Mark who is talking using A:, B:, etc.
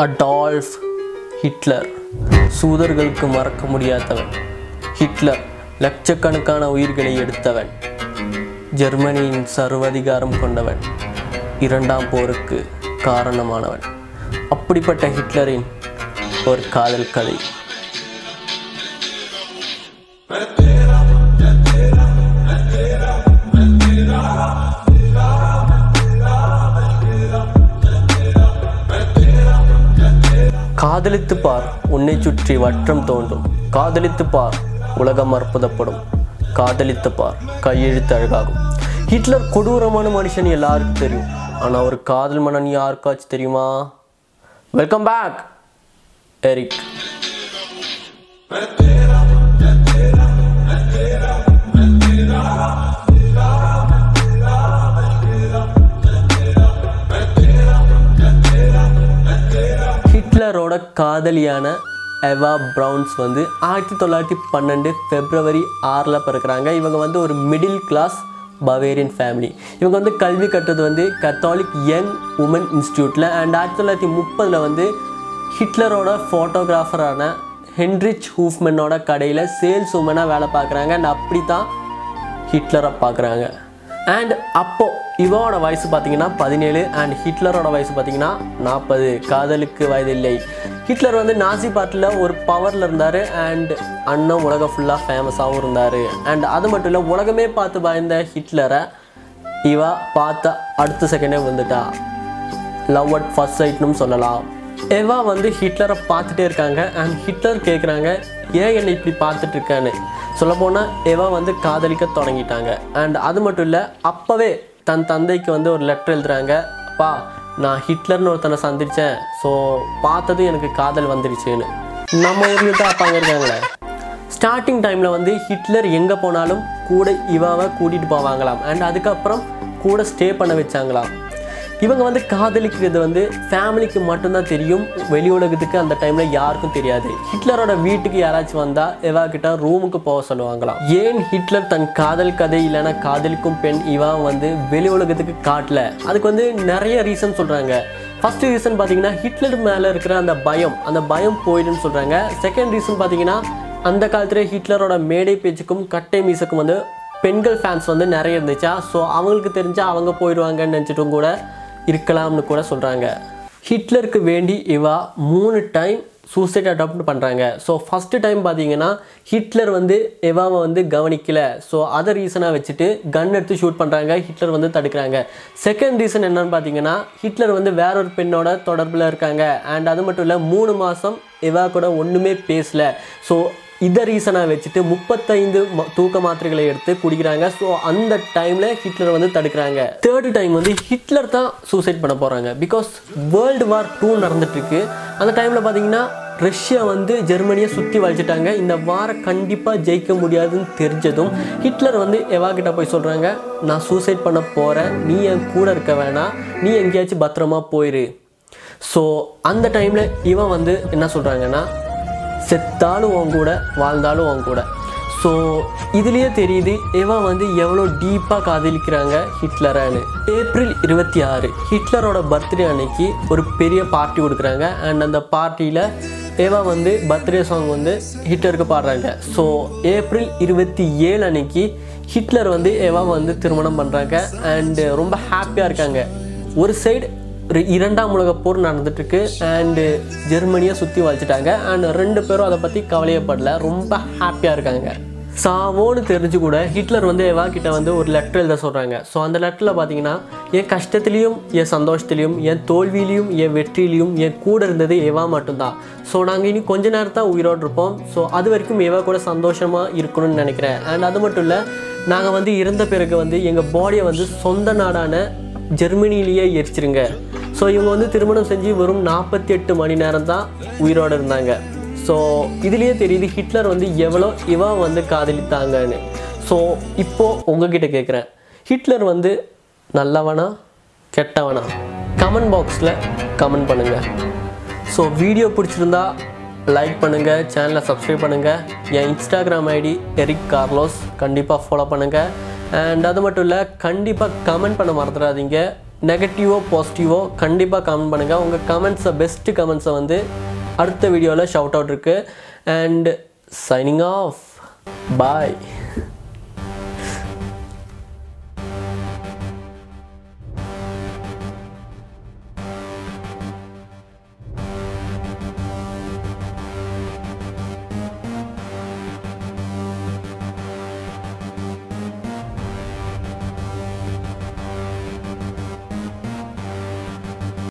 A: Adolf Hitler. சூதர்களுக்கு மறக்க முடியாதவன். Hitler லட்சக்கணக்கான உயிர்களை எடுத்தவன். ஜெர்மனியின் சர்வதிகாரம் கொண்டவன். இரண்டாம் போருக்கு காரணமானவன். அப்படிப்பட்ட ஹிட்லரின் ஒரு காதல் கதை. காதலித்து பார் உன்னை சுற்றி வற்றம் தோன்றும். காதலித்து பார் உலகம் அற்புதப்படும். காதலித்து பார் கையெழுத்து அழகாகும். ஹிட்லர் கொடூரமான மனுஷன் எல்லாருக்கும் தெரியும். ஆனால் ஒரு காதல் மன்னன் யாருக்காச்சும் தெரியுமா? வெல்கம் பேக் எரிக் ஹிட்லரோட காதலியான எவா ப்ரவுன்ஸ் வந்து ஆயிரத்தி தொள்ளாயிரத்தி பன்னெண்டு ஃபெப்ரவரி ஆறில் பிறக்கிறாங்க. இவங்க வந்து ஒரு மிடில் கிளாஸ் பவேரியன் ஃபேமிலி இவங்க வந்து கல்வி கற்றது வந்து கத்தாலிக் யங் உமன் இன்ஸ்டியூட்டில் அண்ட் ஆயிரத்தி தொள்ளாயிரத்தி முப்பதில் வந்து ஹிட்லரோட ஃபோட்டோகிராஃபரான ஹென்ரிச் ஹூஃப்மென்னோட கடையில் சேல்ஸ் உமனாக வேலை பார்க்குறாங்க. அண்ட் அப்படி தான் ஹிட்லரை பார்க்குறாங்க. அண்ட் அப்போது இவனோட வயசு பார்த்தீங்கன்னா பதினேழு. அண்ட் ஹிட்லரோட வயசு பார்த்தீங்கன்னா நாற்பது. காதலுக்கு வயது இல்லை ஹிட்லர் வந்து நாசி பாட்டில் ஒரு பவரில் இருந்தார். அண்ட் அண்ணன் உலகம் ஃபுல்லாக ஃபேமஸாகவும் இருந்தார். அண்ட் அது மட்டும் இல்லை உலகமே பார்த்து பயந்த ஹிட்லரை இவ பார்த்த அடுத்த செகண்டே வந்துட்டா. லவ் அட் ஃபர்ஸ்ட் சைட்னும் சொல்லலாம். எவா வந்து ஹிட்லரை பார்த்துட்டே இருக்காங்க. அண்ட் ஹிட்லர் கேட்குறாங்க ஏன் என்னை இப்படி பார்த்துட்ருக்கான்னு சொல்லப்போனால் எவா வந்து காதலிக்க தொடங்கிட்டாங்க. அண்ட் அது மட்டும் இல்லை அப்போவே தன் தந்தைக்கு வந்து ஒரு லெட்டர் எழுதுறாங்க. அப்பா நான் ஹிட்லர்னு ஒருத்தனை சந்திச்சேன். ஸோ பார்த்ததும் எனக்கு காதல் வந்துருச்சுன்னு. நம்ம ஊரில் தான் அப்பாங்க இருக்காங்களே? ஸ்டார்டிங் டைமில் வந்து ஹிட்லர் எங்கே போனாலும் கூட இவாவை கூட்டிகிட்டு போவாங்களாம். அண்ட் அதுக்கப்புறம் கூட ஸ்டே பண்ண வச்சாங்களாம். இவங்க வந்து காதலிக்கிறது வந்து ஃபேமிலிக்கு மட்டும்தான் தெரியும். வெளி உலகத்துக்கு அந்த டைமில் யாருக்கும் தெரியாது. ஹிட்லரோட வீட்டுக்கு யாராச்சும் வந்தால் இவா கிட்ட ரூமுக்கு போக சொல்லுவாங்களாம். ஏன் ஹிட்லர் தன் காதல் கதை இல்லைன்னா காதலிக்கும் பெண் இவா வந்து வெளி உலகத்துக்கு காட்டல? அதுக்கு வந்து நிறைய ரீசன் சொல்கிறாங்க ஃபர்ஸ்ட் ரீசன் பார்த்தீங்கன்னா ஹிட்லர் மேலே இருக்கிற அந்த பயம் அந்த பயம் போயிடுன்னு சொல்கிறாங்க செகண்ட் ரீசன் பார்த்தீங்கன்னா அந்த காலத்தில் ஹிட்லரோட மேடை பேச்சுக்கும் கட்டை மீசுக்கும் வந்து பெண்கள் ஃபேன்ஸ் வந்து நிறைய இருந்துச்சா? ஸோ அவங்களுக்கு தெரிஞ்சால் அவங்க போயிடுவாங்கன்னு நினச்சிட்டும் கூட இருக்கலாம்னு கூட சொல்கிறாங்க ஹிட்லருக்கு வேண்டி இவா மூணு டைம் சூசைட் அடாப்ட் பண்ணுறாங்க ஸோ ஃபஸ்ட்டு டைம் பார்த்தீங்கன்னா ஹிட்லர் வந்து எவாவை வந்து கவனிக்கலை. ஸோ அதை ரீசனாக வச்சுட்டு கன் எடுத்து ஷூட் பண்ணுறாங்க ஹிட்லர் வந்து தடுக்கிறாங்க. செகண்ட் ரீசன் என்னன்னு பார்த்தீங்கன்னா ஹிட்லர் வந்து வேற ஒரு பெண்ணோட தொடர்பில் இருக்காங்க. அண்ட் அது மட்டும் இல்லை மூணு மாதம் எவா கூட ஒன்றுமே பேசல. ஸோ இதை ரீசனாக வச்சுட்டு முப்பத்தைந்து தூக்க மாத்திரைகளை எடுத்து குடிக்கிறாங்க. ஸோ அந்த டைமில் ஹிட்லர் வந்து தடுக்கிறாங்க. தேர்டு டைம் வந்து ஹிட்லர் தான் சூசைட் பண்ண போகிறாங்க பிகாஸ் வேர்ல்டு வார் டூ நடந்துட்டுருக்கு. அந்த டைமில் பார்த்தீங்கன்னா ரஷ்யா வந்து ஜெர்மனியை சுற்றி வளைச்சிட்டாங்க இந்த வாரை கண்டிப்பாக ஜெயிக்க முடியாதுன்னு தெரிஞ்சதும் ஹிட்லர் வந்து எவா கிட்ட போய் சொல்கிறாங்க நான் சூசைட் பண்ண போகிறேன் நீ என் கூட இருக்க வேணாம். நீ எங்கேயாச்சும் பத்திரமா போயிரு. ஸோ அந்த டைமில் இவன் வந்து என்ன சொல்கிறாங்கன்னா செத்தாலும் உன் கூட வாழ்ந்தாலும் உன் கூட. ஸோ இதுலேயே தெரியுது இவன் வந்து எவ்வளோ டீப்பாக காதலிக்கிறாங்க ஹிட்லரானு. ஏப்ரல் இருபத்தி ஆறு ஹிட்லரோட பர்த்டே அன்னைக்கு ஒரு பெரிய பார்ட்டி கொடுக்குறாங்க. அண்ட் அந்த பார்ட்டியில் ஏவா வந்து பர்த்டே சாங் வந்து ஹிட்லருக்கு பாடுறாங்க. ஸோ ஏப்ரல் இருபத்தி ஏழு அன்னைக்கு ஹிட்லர் வந்து ஏவா வந்து திருமணம் பண்ணுறாங்க அண்டு ரொம்ப ஹாப்பியாக இருக்காங்க. ஒரு சைடு ஒரு இரண்டாம் உலகப் போர் நடந்துட்டுருக்கு. அண்டு ஜெர்மனியை சுற்றி வளைச்சிட்டாங்க அண்ட் ரெண்டு பேரும் அதை பற்றி கவலையப்படல. ரொம்ப ஹாப்பியாக இருக்காங்க. சாவோன்னு தெரிஞ்சு கூட ஹிட்லர் வந்து எவா கிட்ட வந்து ஒரு லெட்டர் எழுத சொல்கிறாங்க ஸோ அந்த லெட்டரில் பார்த்தீங்கன்னா என் கஷ்டத்துலேயும் என் சந்தோஷத்துலேயும் என் தோல்வியிலையும் என் வெற்றிலையும் என் கூட இருந்தது எவா மட்டும்தான். ஸோ நாங்கள் இனி கொஞ்ச நேரம் தான் உயிரோடு இருப்போம். ஸோ அது வரைக்கும் எவா கூட சந்தோஷமாக இருக்கணும்னு நினைக்கிறேன். அண்ட் அது மட்டும் இல்லை நாங்கள் வந்து இறந்த பிறகு வந்து எங்கள் பாடியை வந்து சொந்த நாடான ஜெர்மனிலேயே எரிச்சிருங்க. ஸோ இவங்க வந்து திருமணம் செஞ்சு வெறும் நாற்பத்தி எட்டு மணி நேரம் தான் உயிரோடு இருந்தாங்க. ஸோ இதுலேயே தெரியுது ஹிட்லர் வந்து எவ்வளோ இவா வந்து காதலித்தாங்கன்னு. ஸோ இப்போது உங்ககிட்ட கேட்குறேன் ஹிட்லர் வந்து நல்லவனா கெட்டவனா? கமெண்ட் பாக்ஸில் கமெண்ட் பண்ணுங்கள் ஸோ வீடியோ பிடிச்சிருந்தா லைக் பண்ணுங்கள் சேனலை சப்ஸ்கிரைப் பண்ணுங்கள் என் இன்ஸ்டாகிராம் ஐடி எரிக் கார்லோஸ் கண்டிப்பாக ஃபாலோ பண்ணுங்கள் அண்ட் அது மட்டும் இல்லை கண்டிப்பாக கமெண்ட் பண்ண மறந்துடாதீங்க. நெகட்டிவோ பாசிட்டிவோ கண்டிப்பாக கமெண்ட் பண்ணுங்கள் உங்கள் கமெண்ட்ஸை பெஸ்ட்டு கமெண்ட்ஸை வந்து அடுத்த வீடியோவில் ஷவுட் அவுட் இருக்குது அண்ட் சைனிங் ஆஃப் பாய்